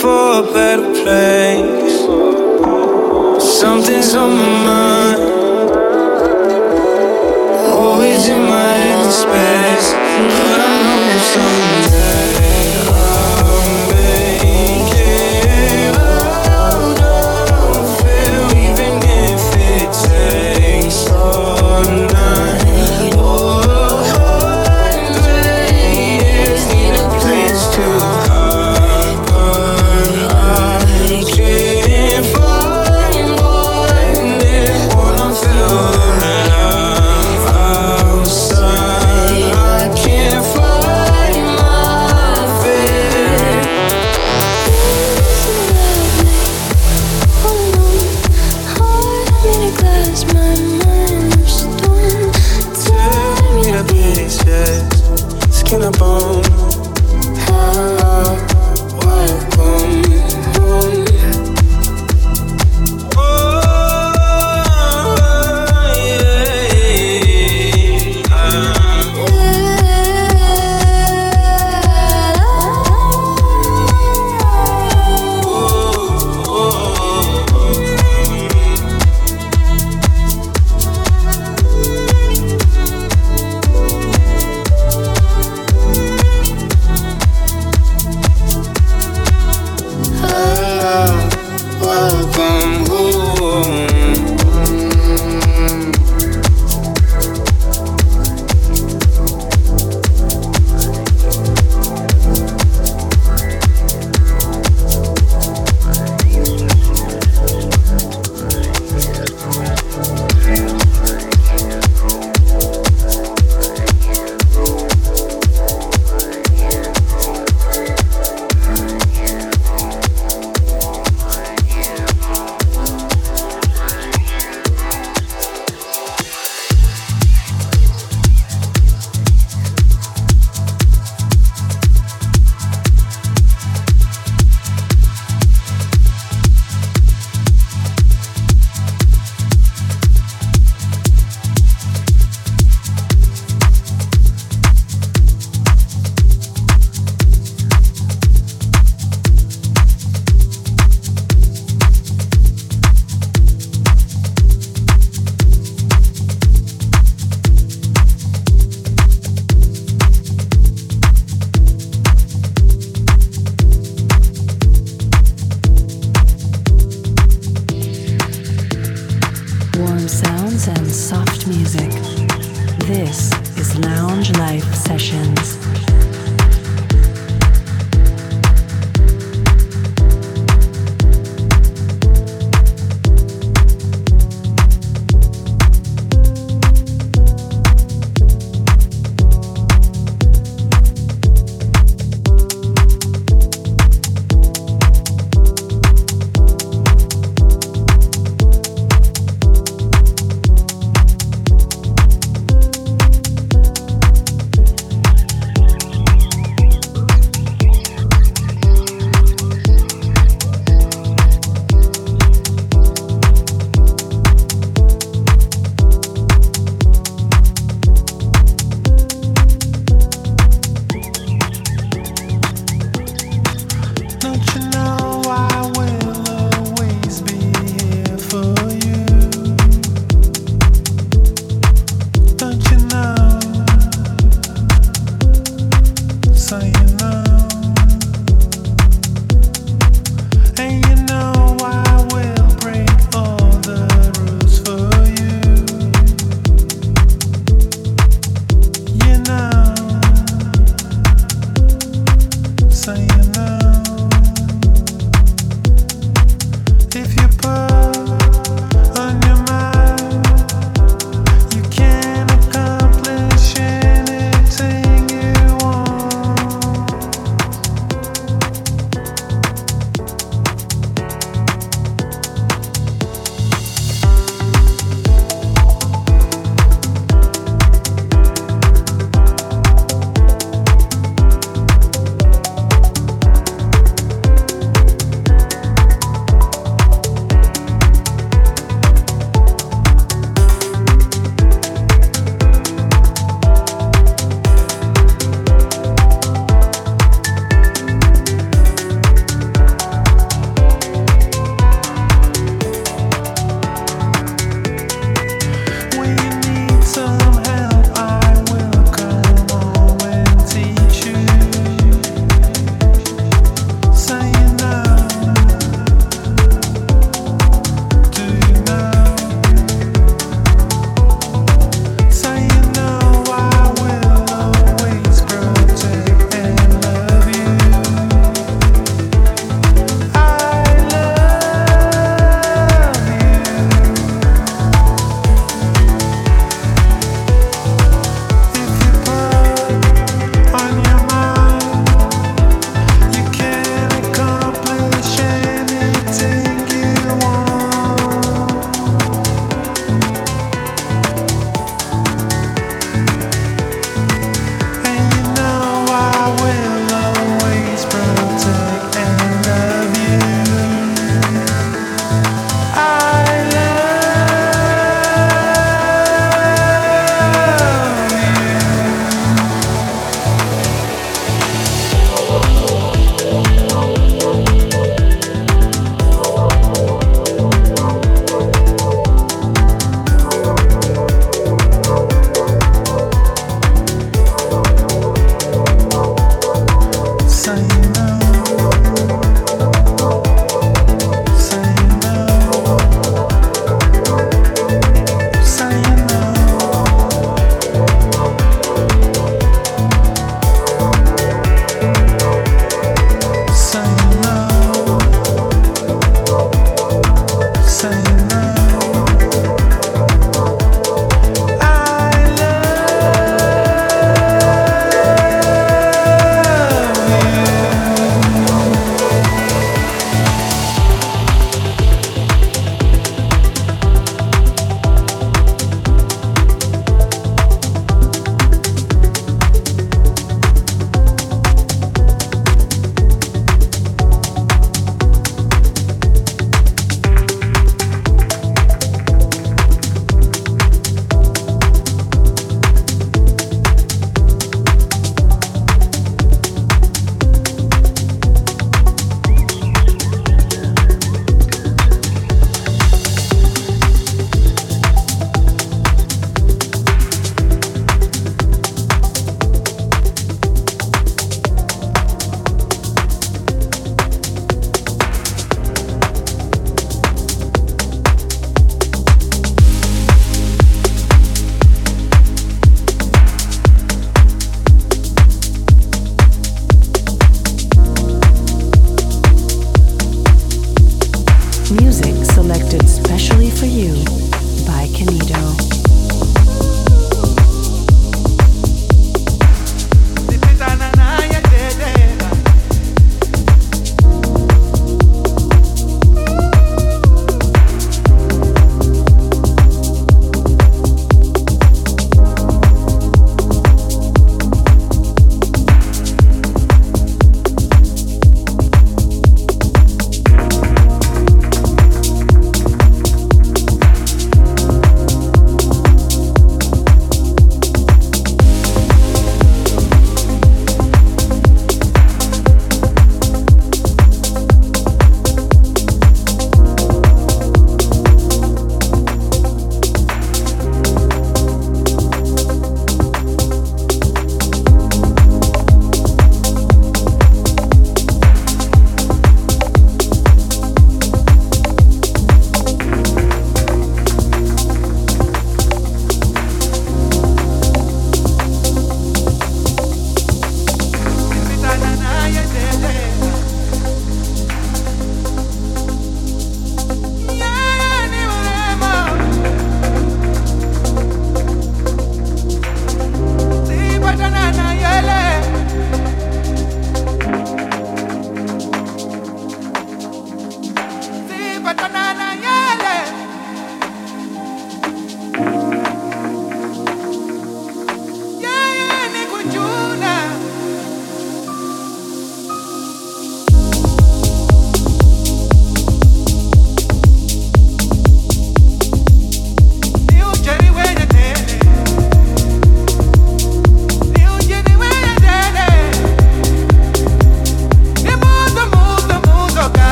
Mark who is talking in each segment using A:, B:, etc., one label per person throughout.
A: for a better place. Something's on my mind.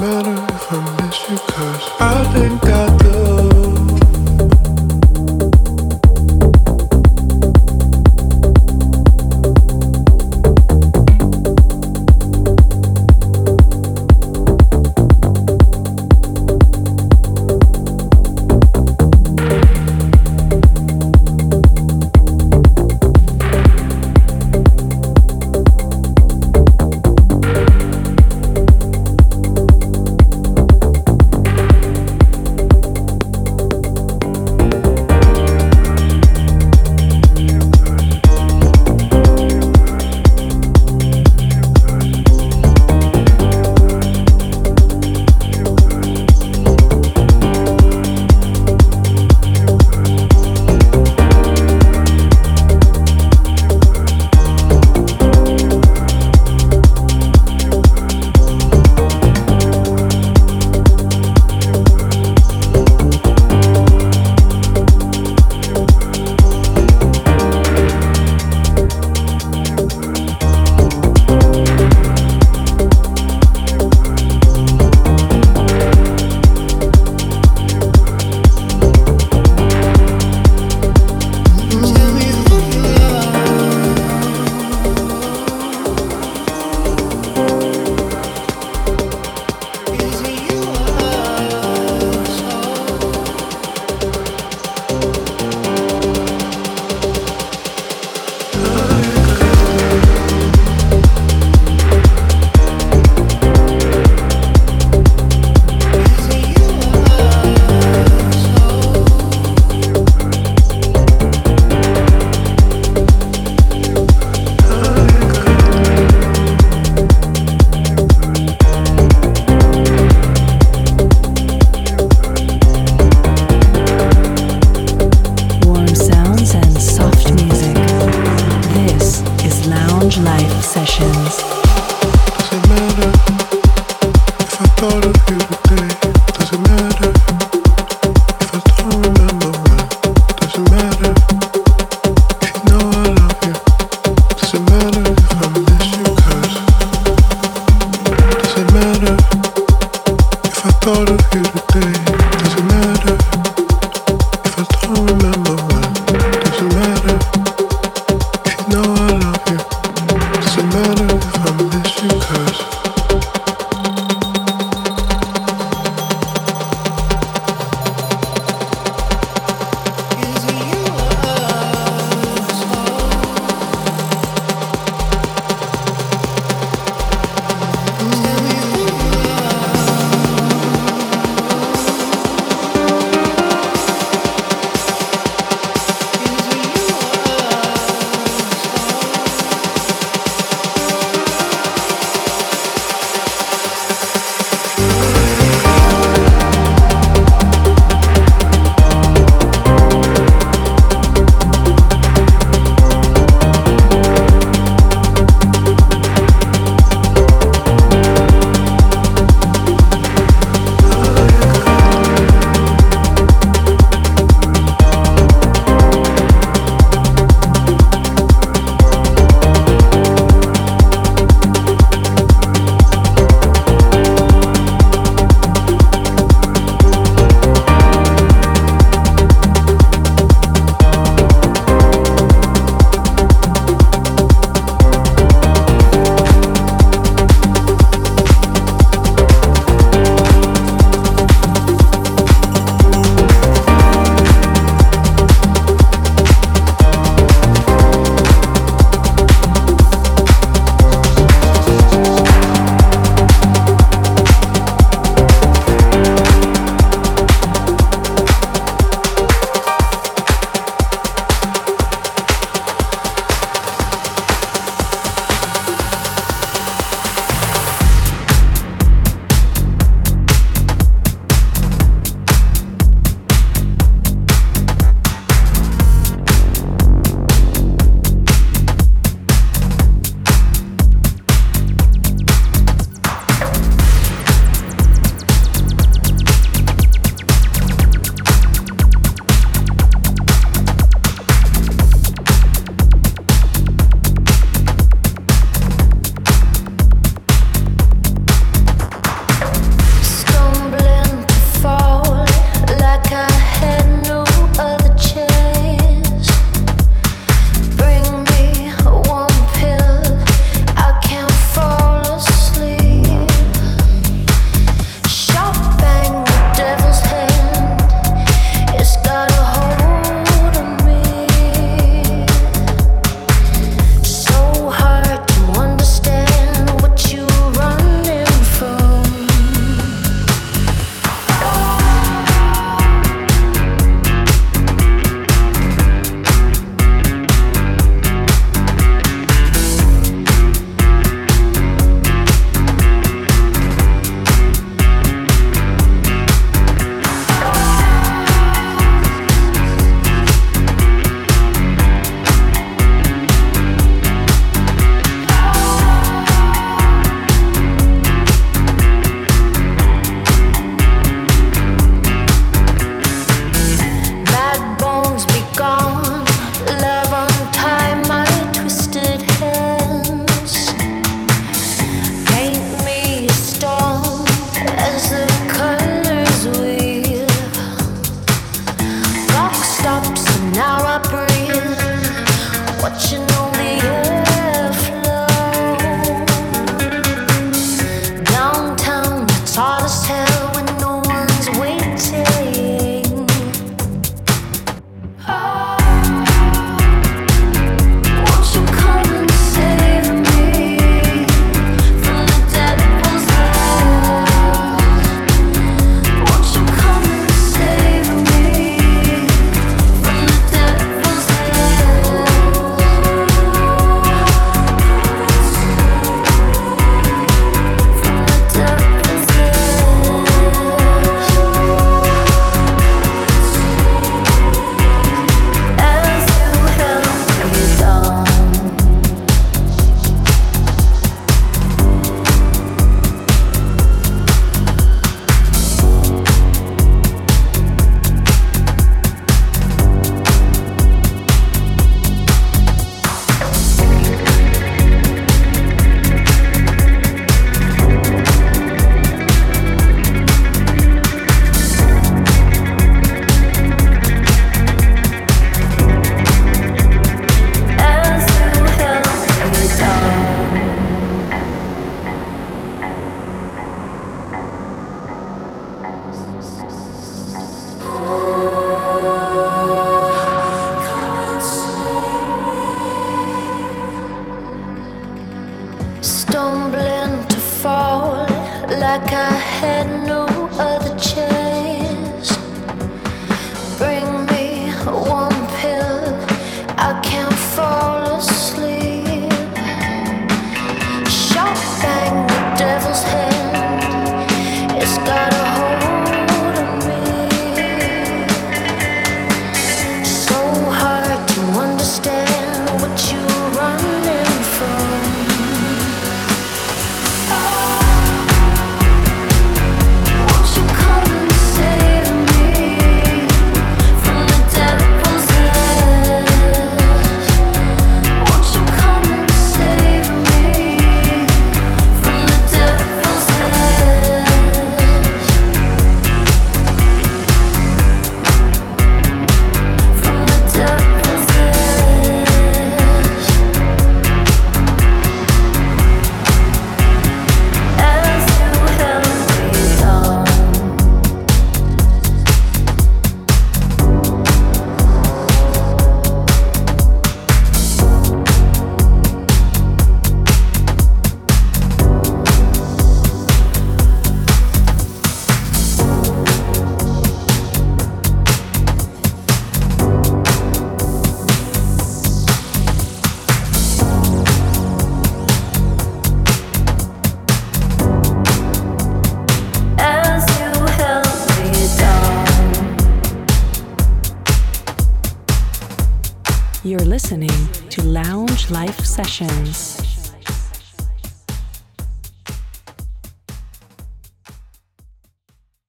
B: matter if I miss you, cause I think I do.